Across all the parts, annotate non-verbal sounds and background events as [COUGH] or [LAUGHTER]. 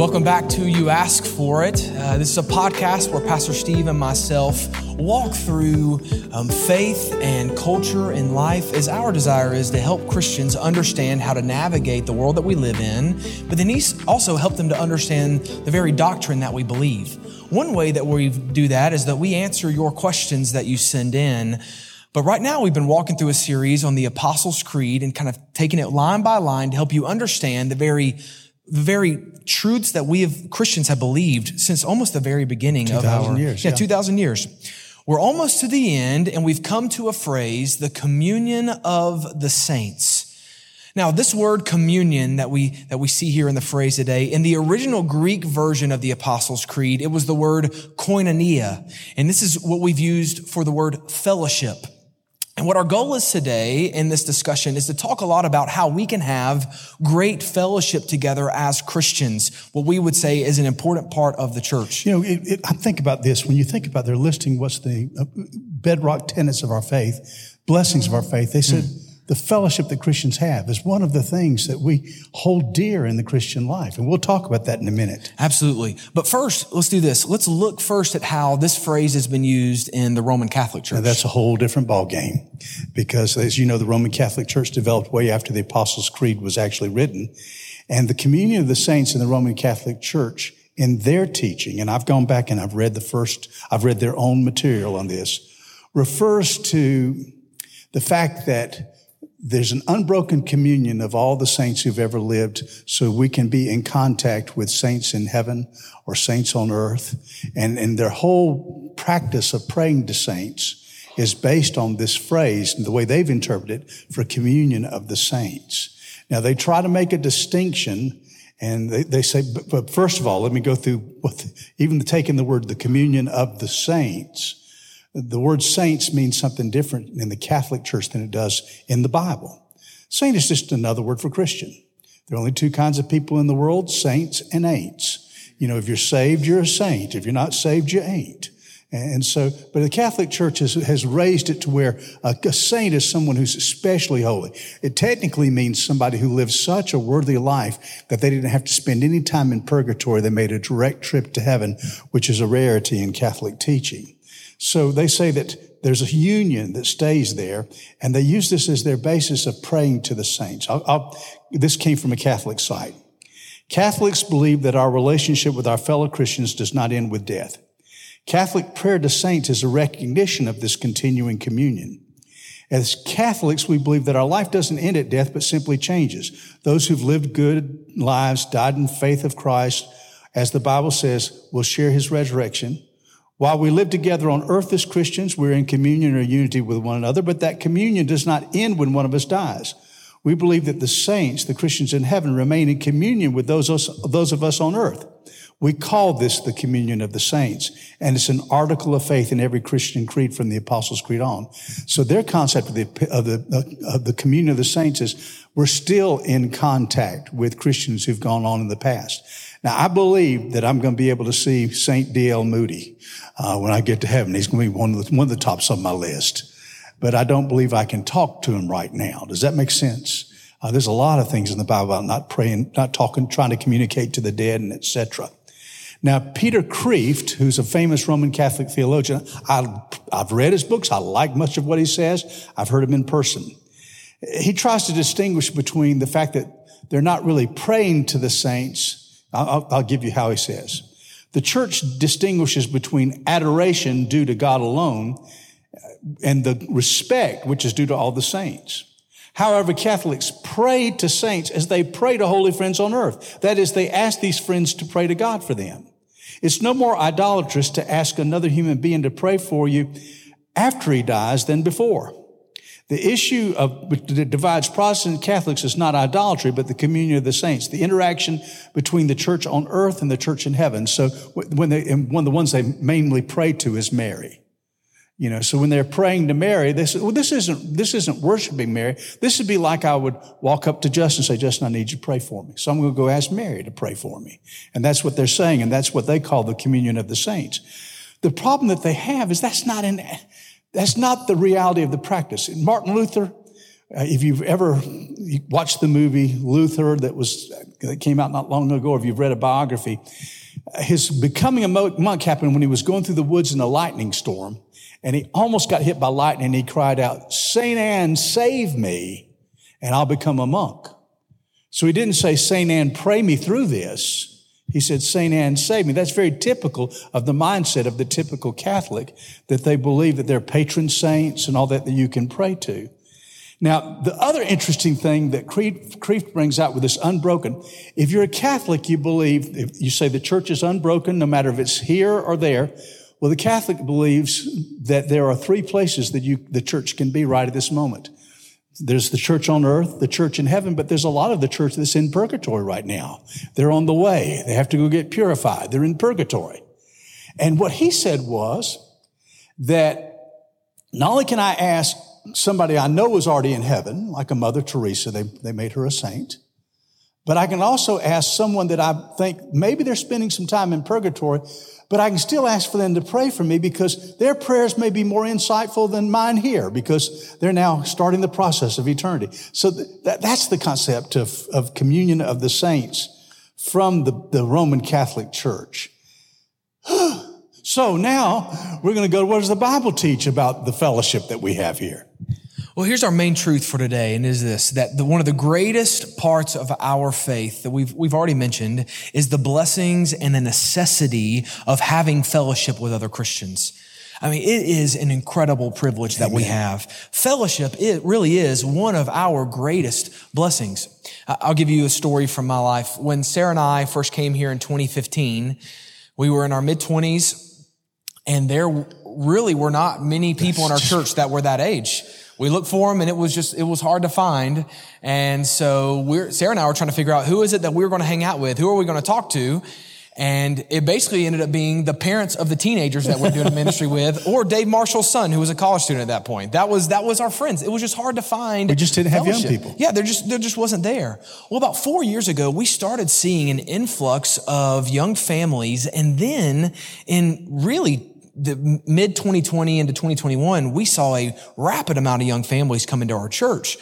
Welcome back to You Ask For It. Uh, this is a podcast where Pastor Steve and myself walk through um, faith and culture and life as our desire is to help Christians understand how to navigate the world that we live in, but then also help them to understand the very doctrine that we believe. One way that we do that is that we answer your questions that you send in. But right now, we've been walking through a series on the Apostles' Creed and kind of taking it line by line to help you understand the very very truths that we have Christians have believed since almost the very beginning of our years. Yeah, yeah, 2000 years. We're almost to the end and we've come to a phrase, the communion of the saints. Now, this word communion that we, that we see here in the phrase today, in the original Greek version of the Apostles' Creed, it was the word koinonia. And this is what we've used for the word fellowship. And what our goal is today in this discussion is to talk a lot about how we can have great fellowship together as Christians, what we would say is an important part of the church. You know, it, it, I think about this when you think about their listing what's the uh, bedrock tenets of our faith, blessings of our faith. They said, mm the fellowship that Christians have is one of the things that we hold dear in the Christian life. And we'll talk about that in a minute. Absolutely. But first, let's do this. Let's look first at how this phrase has been used in the Roman Catholic Church. Now, that's a whole different ballgame because as you know, the Roman Catholic Church developed way after the Apostles' Creed was actually written. And the communion of the saints in the Roman Catholic Church in their teaching, and I've gone back and I've read the first, I've read their own material on this, refers to the fact that there's an unbroken communion of all the saints who've ever lived so we can be in contact with saints in heaven or saints on earth. And, and their whole practice of praying to saints is based on this phrase and the way they've interpreted it for communion of the saints. Now they try to make a distinction and they, they say, but, but first of all, let me go through even taking the word, the communion of the saints the word saints means something different in the Catholic Church than it does in the Bible. Saint is just another word for Christian. There are only two kinds of people in the world, saints and ain'ts. You know, if you're saved, you're a saint. If you're not saved, you ain't. And so, but the Catholic Church has, has raised it to where a, a, saint is someone who's especially holy. It technically means somebody who lives such a worthy life that they didn't have to spend any time in purgatory. They made a direct trip to heaven, which is a rarity in Catholic teaching. So they say that there's a union that stays there, and they use this as their basis of praying to the saints. I'll, I'll, this came from a Catholic site. Catholics believe that our relationship with our fellow Christians does not end with death. Catholic prayer to saints is a recognition of this continuing communion. As Catholics, we believe that our life doesn't end at death, but simply changes. Those who've lived good lives, died in faith of Christ, as the Bible says, will share his resurrection. While we live together on earth as Christians, we're in communion or unity with one another, but that communion does not end when one of us dies. We believe that the saints, the Christians in heaven, remain in communion with those, those of us on earth. We call this the communion of the saints, and it's an article of faith in every Christian creed from the Apostles' Creed on. So their concept of the, of the, of the communion of the saints is we're still in contact with Christians who've gone on in the past. Now, I believe that I'm going to be able to see St. D.L. Moody uh, when I get to heaven. He's going to be one of, the, one of the tops on my list. But I don't believe I can talk to him right now. Does that make sense? Uh, there's a lot of things in the Bible about not praying, not talking, trying to communicate to the dead and etc. Now, Peter Kreeft, who's a famous Roman Catholic theologian, I, I've read his books. I like much of what he says. I've heard him in person. He tries to distinguish between the fact that they're not really praying to the saints. I'll, I'll give you how he says. The church distinguishes between adoration due to God alone uh, and the respect which is due to all the saints. However, Catholics pray to saints as they pray to holy friends on earth. That is, they ask these friends to pray to God for them. It's no more idolatrous to ask another human being to pray for you after he dies than before. The issue of, that divides Protestant Catholics is not idolatry, but the communion of the saints, the interaction between the church on earth and the church in heaven. So when they, one of the ones they mainly pray to is Mary. You know, so when they're praying to Mary, they say, well, this isn't, this isn't worshiping Mary. This would be like I would walk up to Justin and say, Justin, I need you to pray for me. So I'm going to go ask Mary to pray for me. And that's what they're saying. And that's what they call the communion of the saints. The problem that they have is that's not an, that's not the reality of the practice. Martin Luther Uh, if you've ever watched the movie Luther that was that came out not long ago, or if you've read a biography, his becoming a monk happened when he was going through the woods in a lightning storm, and he almost got hit by lightning. And he cried out, "Saint Anne, save me, and I'll become a monk." So he didn't say, "Saint Anne, pray me through this." He said, St. Anne, save me. That's very typical of the mindset of the typical Catholic, that they believe that they're patron saints and all that that you can pray to. Now, the other interesting thing that Kreeft brings out with this unbroken, if you're a Catholic, you believe, if you say the church is unbroken, no matter if it's here or there. Well, the Catholic believes that there are three places that you, the church can be right at this moment. There's the church on earth, the church in heaven, but there's a lot of the church that's in purgatory right now. They're on the way. They have to go get purified. They're in purgatory. And what he said was that not only can I ask somebody I know is already in heaven, like a Mother Teresa, they, they made her a saint. But I can also ask someone that I think maybe they're spending some time in purgatory, but I can still ask for them to pray for me because their prayers may be more insightful than mine here because they're now starting the process of eternity. So that, that's the concept of, of communion of the saints from the, the Roman Catholic Church. [GASPS] so now we're going to go to what does the Bible teach about the fellowship that we have here? Well, here's our main truth for today, and is this that the, one of the greatest parts of our faith that we've, we've already mentioned is the blessings and the necessity of having fellowship with other Christians. I mean, it is an incredible privilege that Amen. we have. Fellowship, it really is one of our greatest blessings. I'll give you a story from my life. When Sarah and I first came here in 2015, we were in our mid 20s, and there really were not many people in our church that were that age we looked for them and it was just, it was hard to find. And so we're, Sarah and I were trying to figure out who is it that we were going to hang out with? Who are we going to talk to? And it basically ended up being the parents of the teenagers that we're doing a ministry [LAUGHS] with, or Dave Marshall's son, who was a college student at that point. That was, that was our friends. It was just hard to find. We just didn't have young people. Yeah, there just, there just wasn't there. Well, about four years ago, we started seeing an influx of young families. And then in really the mid 2020 into 2021, we saw a rapid amount of young families come into our church.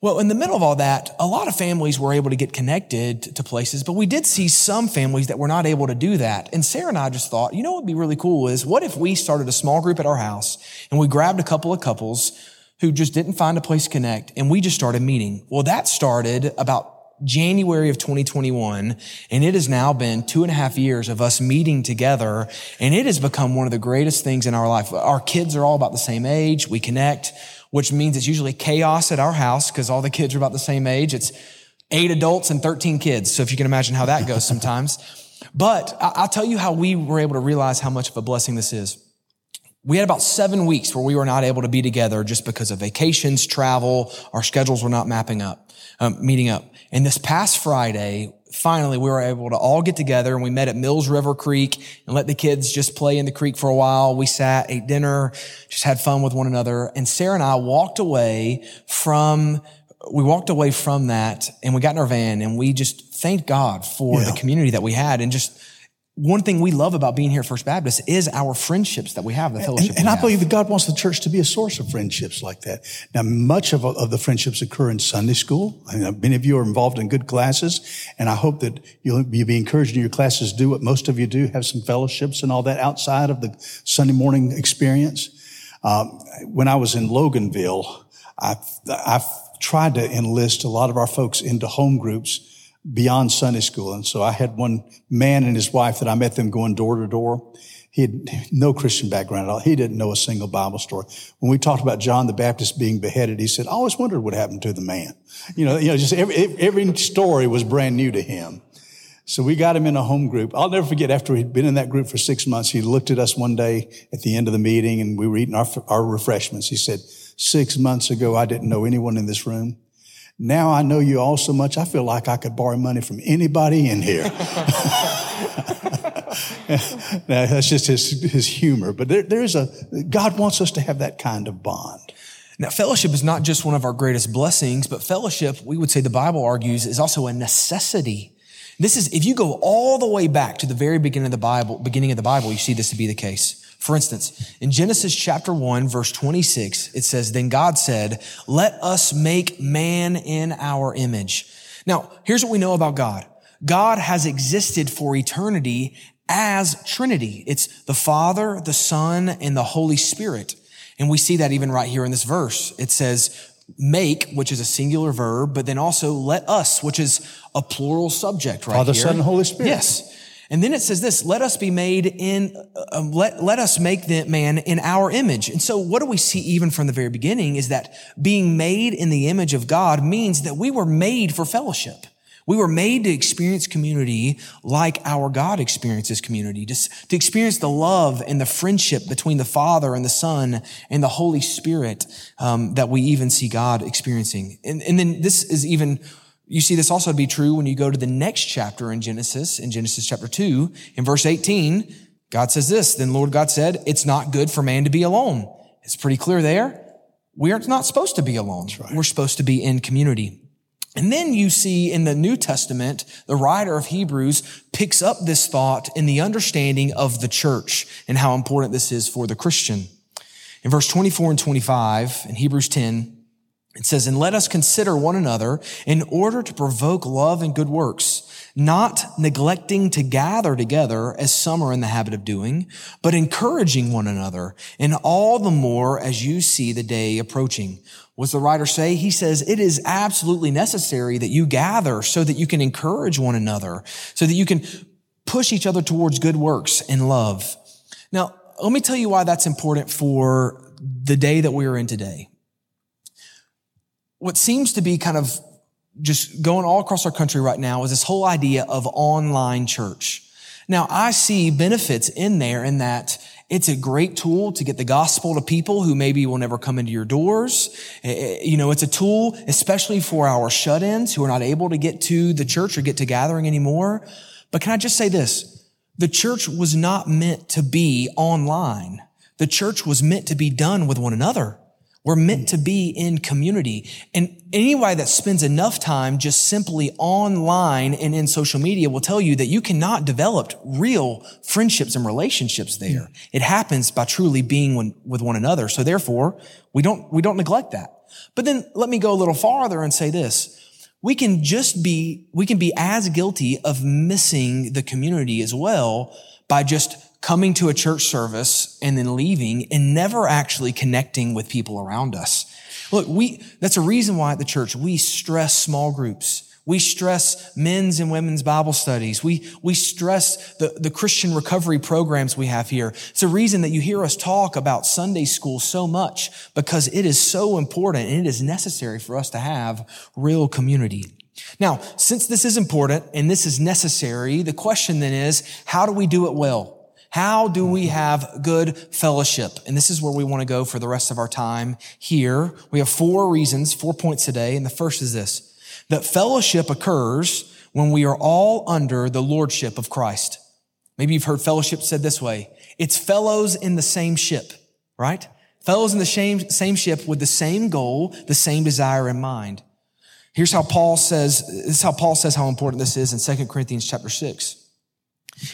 Well, in the middle of all that, a lot of families were able to get connected to places, but we did see some families that were not able to do that. And Sarah and I just thought, you know what would be really cool is what if we started a small group at our house and we grabbed a couple of couples who just didn't find a place to connect and we just started meeting. Well, that started about January of 2021, and it has now been two and a half years of us meeting together, and it has become one of the greatest things in our life. Our kids are all about the same age. We connect, which means it's usually chaos at our house because all the kids are about the same age. It's eight adults and 13 kids. So if you can imagine how that goes sometimes. but I'll tell you how we were able to realize how much of a blessing this is. We had about seven weeks where we were not able to be together just because of vacations, travel, our schedules were not mapping up, um, meeting up. And this past Friday, finally we were able to all get together and we met at Mills River Creek and let the kids just play in the creek for a while. We sat, ate dinner, just had fun with one another. And Sarah and I walked away from, we walked away from that and we got in our van and we just thanked God for yeah. the community that we had and just one thing we love about being here at First Baptist is our friendships that we have, the fellowship. And, and I have. believe that God wants the church to be a source of friendships like that. Now, much of, of the friendships occur in Sunday school. I mean, many of you are involved in good classes, and I hope that you'll, you'll be encouraged in your classes to do what most of you do, have some fellowships and all that outside of the Sunday morning experience. Um, when I was in Loganville, I, I tried to enlist a lot of our folks into home groups beyond Sunday school. And so I had one man and his wife that I met them going door to door. He had no Christian background at all. He didn't know a single Bible story. When we talked about John the Baptist being beheaded, he said, I always wondered what happened to the man. You know, you know, just every, every story was brand new to him. So we got him in a home group. I'll never forget after he'd been in that group for six months, he looked at us one day at the end of the meeting and we were eating our, our refreshments. He said, six months ago, I didn't know anyone in this room. Now I know you all so much, I feel like I could borrow money from anybody in here. [LAUGHS] [LAUGHS] now, that's just his, his humor, but there, there is a, God wants us to have that kind of bond. Now, fellowship is not just one of our greatest blessings, but fellowship, we would say the Bible argues, is also a necessity. This is, if you go all the way back to the very beginning of the Bible, beginning of the Bible, you see this to be the case. For instance, in Genesis chapter 1, verse 26, it says, Then God said, Let us make man in our image. Now, here's what we know about God. God has existed for eternity as Trinity. It's the Father, the Son, and the Holy Spirit. And we see that even right here in this verse. It says, make, which is a singular verb, but then also let us, which is a plural subject right Father, here. Son, and Holy Spirit. Yes. And then it says this, let us be made in, uh, let, let us make the man in our image. And so what do we see even from the very beginning is that being made in the image of God means that we were made for fellowship. We were made to experience community like our God experiences community, to, to experience the love and the friendship between the Father and the Son and the Holy Spirit um, that we even see God experiencing. And, and then this is even, you see this also to be true when you go to the next chapter in Genesis, in Genesis chapter 2, in verse 18, God says this, then Lord God said, it's not good for man to be alone. It's pretty clear there. We are not supposed to be alone. Right. We're supposed to be in community. And then you see in the New Testament, the writer of Hebrews picks up this thought in the understanding of the church and how important this is for the Christian. In verse 24 and 25 in Hebrews 10, it says, And let us consider one another in order to provoke love and good works, not neglecting to gather together as some are in the habit of doing, but encouraging one another, and all the more as you see the day approaching. What's the writer say? He says, it is absolutely necessary that you gather so that you can encourage one another, so that you can push each other towards good works and love. Now, let me tell you why that's important for the day that we are in today. What seems to be kind of just going all across our country right now is this whole idea of online church. Now, I see benefits in there in that it's a great tool to get the gospel to people who maybe will never come into your doors. Eh, eh, you know, it's a tool, especially for our shut-ins who are not able to get to the church or get to gathering anymore. But can I just say this? The church was not meant to be online. The church was meant to be done with one another. We're meant to be in community. And anybody that spends enough time just simply online and in social media will tell you that you cannot develop real friendships and relationships there. Mm. It happens by truly being with one another. So therefore, we don't, we don't neglect that. But then let me go a little farther and say this. We can just be, we can be as guilty of missing the community as well by just coming to a church service and then leaving and never actually connecting with people around us. Look, we, that's a reason why at the church we stress small groups. We stress men's and women's Bible studies. We, we stress the, the Christian recovery programs we have here. It's a reason that you hear us talk about Sunday school so much because it is so important and it is necessary for us to have real community. Now, since this is important and this is necessary, the question then is, how do we do it well? How do we mm-hmm. have good fellowship? And this is where we want to go for the rest of our time here. We have four reasons, four points today. And the first is this, that fellowship occurs when we are all under the lordship of Christ. Maybe you've heard fellowship said this way. It's fellows in the same ship, right? Fellows in the same, same ship with the same goal, the same desire in mind. Here's how Paul says, this is how Paul says how important this is in 2 Corinthians chapter 6.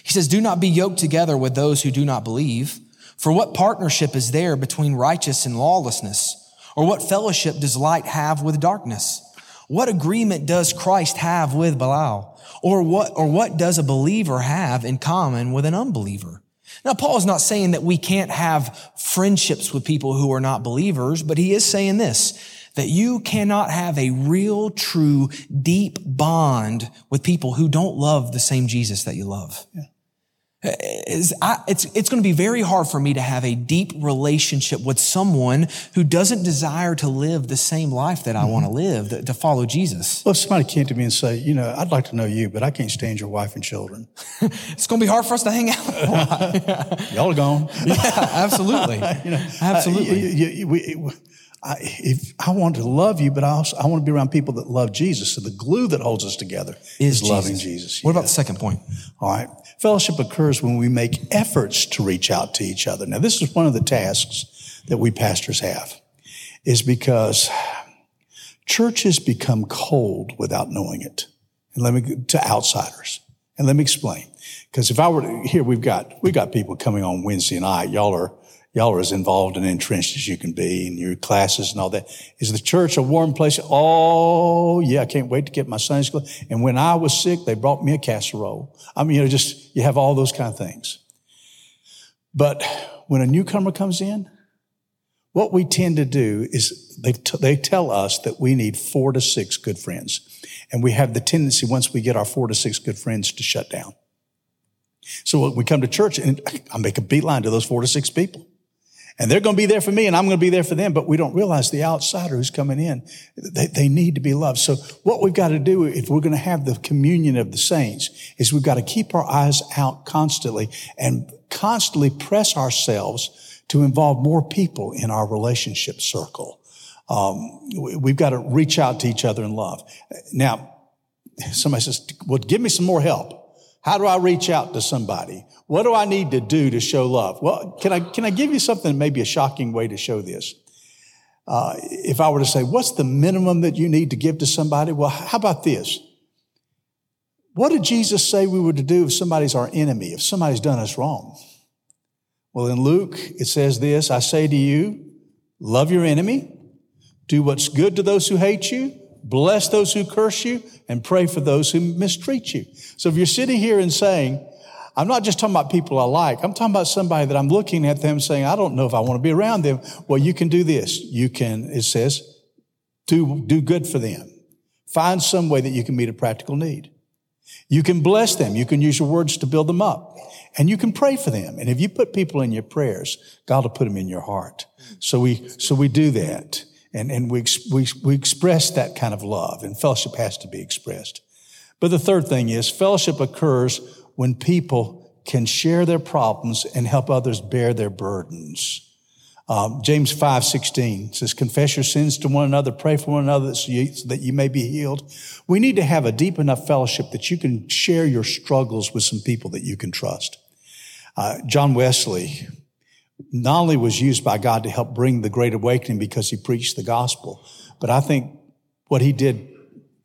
He says, do not be yoked together with those who do not believe. For what partnership is there between righteous and lawlessness? Or what fellowship does light have with darkness? What agreement does Christ have with Belial? Or what, or what does a believer have in common with an unbeliever? Now, Paul is not saying that we can't have friendships with people who are not believers, but he is saying this, that you cannot have a real, true, deep bond with people who don't love the same Jesus that you love. Yeah. It's, it's, it's going to be very hard for me to have a deep relationship with someone who doesn't desire to live the same life that I mm-hmm. want to live, to follow Jesus. Well, if somebody came to me and say, you know, I'd like to know you, but I can't stand your wife and children. [LAUGHS] it's going to be hard for us to hang out. [LAUGHS] Y'all are gone. [LAUGHS] yeah, absolutely. you know, absolutely. Uh, you, you, we, I, if I want to love you, but I also I want to be around people that love Jesus. So the glue that holds us together is, is loving Jesus. What about the second point? All right. Fellowship occurs when we make efforts to reach out to each other. Now, this is one of the tasks that we pastors have, is because churches become cold without knowing it. And let me to outsiders. And let me explain. Because if I were to, here, we've got, we've got people coming on Wednesday night. Y'all are, y'all are as involved and entrenched as you can be in your classes and all that. Is the church a warm place? Oh, yeah, I can't wait to get my Sunday school. And when I was sick, they brought me a casserole. I mean, you know, just, you have all those kind of things. But when a newcomer comes in, what we tend to do is they, t- they tell us that we need four to six good friends. And we have the tendency, once we get our four to six good friends, to shut down. So we come to church and I make a beeline to those four to six people. And they're going to be there for me and I'm going to be there for them, but we don't realize the outsider who's coming in, they, they need to be loved. So what we've got to do if we're going to have the communion of the saints is we've got to keep our eyes out constantly and constantly press ourselves to involve more people in our relationship circle. Um, we've got to reach out to each other in love. Now, somebody says, well, give me some more help. How do I reach out to somebody? What do I need to do to show love? Well, can I, can I give you something, maybe a shocking way to show this? Uh, if I were to say, what's the minimum that you need to give to somebody? Well, how about this? What did Jesus say we were to do if somebody's our enemy, if somebody's done us wrong? Well, in Luke, it says this, I say to you, love your enemy, do what's good to those who hate you, bless those who curse you, and pray for those who mistreat you. So if you're sitting here and saying, I'm not just talking about people I like. I'm talking about somebody that I'm looking at them saying, I don't know if I want to be around them. Well, you can do this. You can, it says, do, do good for them. Find some way that you can meet a practical need. You can bless them. You can use your words to build them up. And you can pray for them. And if you put people in your prayers, God will put them in your heart. So we, so we do that. And, and we, we, we express that kind of love and fellowship has to be expressed. But the third thing is fellowship occurs when people can share their problems and help others bear their burdens. Um, James 5, 16 says, confess your sins to one another, pray for one another so, you, so that you may be healed. We need to have a deep enough fellowship that you can share your struggles with some people that you can trust. Uh, John Wesley not only was used by God to help bring the Great Awakening because he preached the gospel, but I think what he did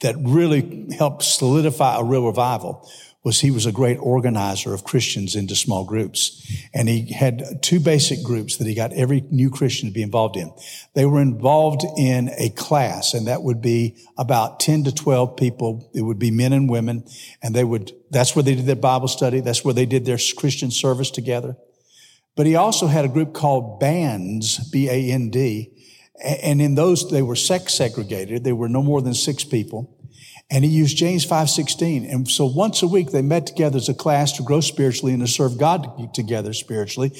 that really helped solidify a real revival was he was a great organizer of Christians into small groups. And he had two basic groups that he got every new Christian to be involved in. They were involved in a class and that would be about 10 to 12 people. It would be men and women and they would, that's where they did their Bible study. That's where they did their Christian service together. But he also had a group called bands, B-A-N-D. And in those, they were sex segregated. They were no more than six people. And he used James 5.16. And so once a week they met together as a class to grow spiritually and to serve God together spiritually.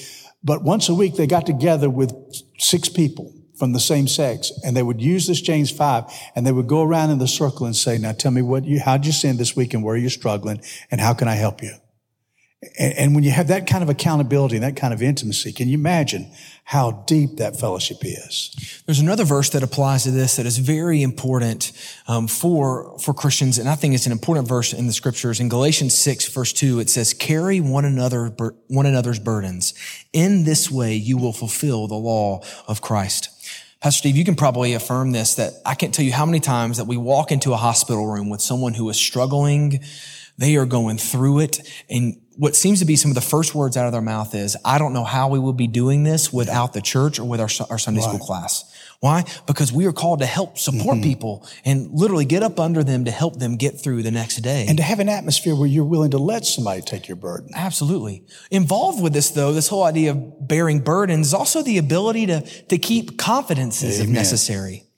But once a week they got together with six people from the same sex and they would use this James 5 and they would go around in the circle and say, now tell me what you, how'd you sin this week and where you're struggling and how can I help you? And, and when you have that kind of accountability and that kind of intimacy, can you imagine how deep that fellowship is? There's another verse that applies to this that is very important um, for for Christians, and I think it's an important verse in the scriptures. In Galatians six verse two, it says, "Carry one another one another's burdens. In this way, you will fulfill the law of Christ." Pastor Steve, you can probably affirm this that I can't tell you how many times that we walk into a hospital room with someone who is struggling. They are going through it and what seems to be some of the first words out of their mouth is, I don't know how we would be doing this without the church or with our, our Sunday right. school class. Why? Because we are called to help support mm-hmm. people and literally get up under them to help them get through the next day. And to have an atmosphere where you're willing to let somebody take your burden. Absolutely. Involved with this though, this whole idea of bearing burdens is also the ability to, to keep confidences Amen. if necessary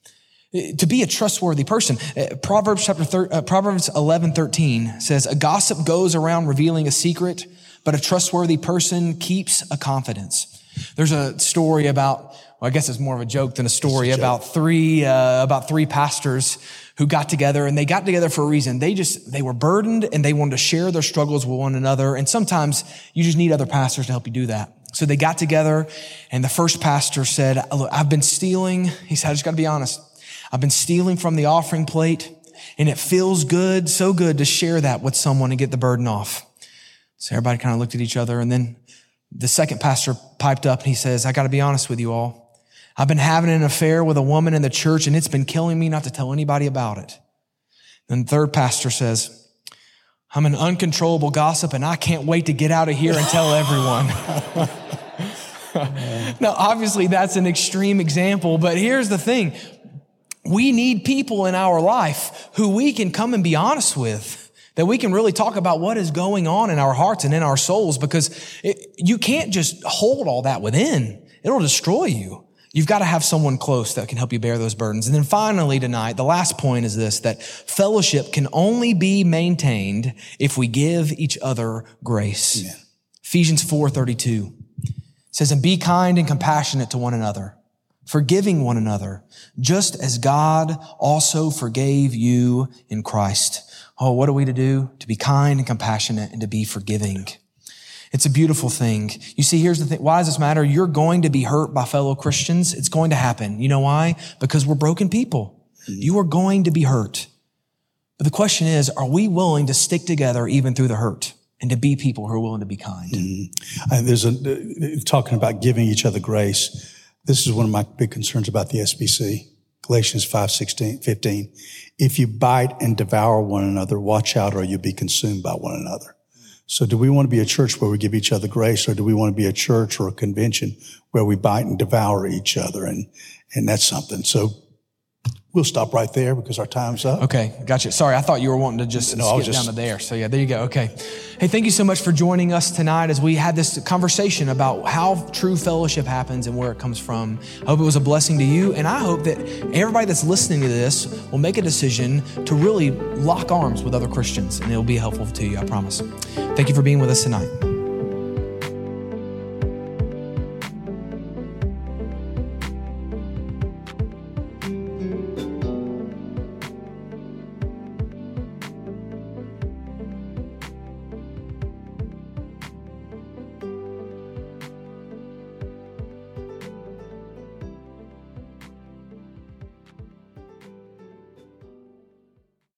to be a trustworthy person. Uh, Proverbs chapter thir- uh, Proverbs 11, 13 says, a gossip goes around revealing a secret, but a trustworthy person keeps a confidence. There's a story about, well, I guess it's more of a joke than a story a about three, uh, about three pastors who got together and they got together for a reason. They just, they were burdened and they wanted to share their struggles with one another. And sometimes you just need other pastors to help you do that. So they got together and the first pastor said, look, I've been stealing. He said, I just got to be honest. I've been stealing from the offering plate and it feels good, so good to share that with someone and get the burden off. So everybody kind of looked at each other and then the second pastor piped up and he says, I got to be honest with you all. I've been having an affair with a woman in the church and it's been killing me not to tell anybody about it. Then the third pastor says, I'm an uncontrollable gossip and I can't wait to get out of here and tell everyone. [LAUGHS] now, obviously, that's an extreme example, but here's the thing we need people in our life who we can come and be honest with. That we can really talk about what is going on in our hearts and in our souls because it, you can't just hold all that within. It'll destroy you. You've got to have someone close that can help you bear those burdens. And then finally tonight, the last point is this, that fellowship can only be maintained if we give each other grace. Yeah. Ephesians 4.32 says, and be kind and compassionate to one another, forgiving one another, just as God also forgave you in Christ. Oh, what are we to do? To be kind and compassionate and to be forgiving. It's a beautiful thing. You see, here's the thing. Why does this matter? You're going to be hurt by fellow Christians. It's going to happen. You know why? Because we're broken people. Mm-hmm. You are going to be hurt. But the question is, are we willing to stick together even through the hurt and to be people who are willing to be kind? Mm-hmm. there's a, uh, talking about giving each other grace. This is one of my big concerns about the SBC. Galatians 5, 16, 15. If you bite and devour one another, watch out or you'll be consumed by one another. So do we want to be a church where we give each other grace or do we want to be a church or a convention where we bite and devour each other? And, and that's something. So We'll stop right there because our time's up. Okay, gotcha. Sorry, I thought you were wanting to just no, skip just... down to there. So yeah, there you go. Okay. Hey, thank you so much for joining us tonight as we had this conversation about how true fellowship happens and where it comes from. I hope it was a blessing to you, and I hope that everybody that's listening to this will make a decision to really lock arms with other Christians, and it'll be helpful to you. I promise. Thank you for being with us tonight.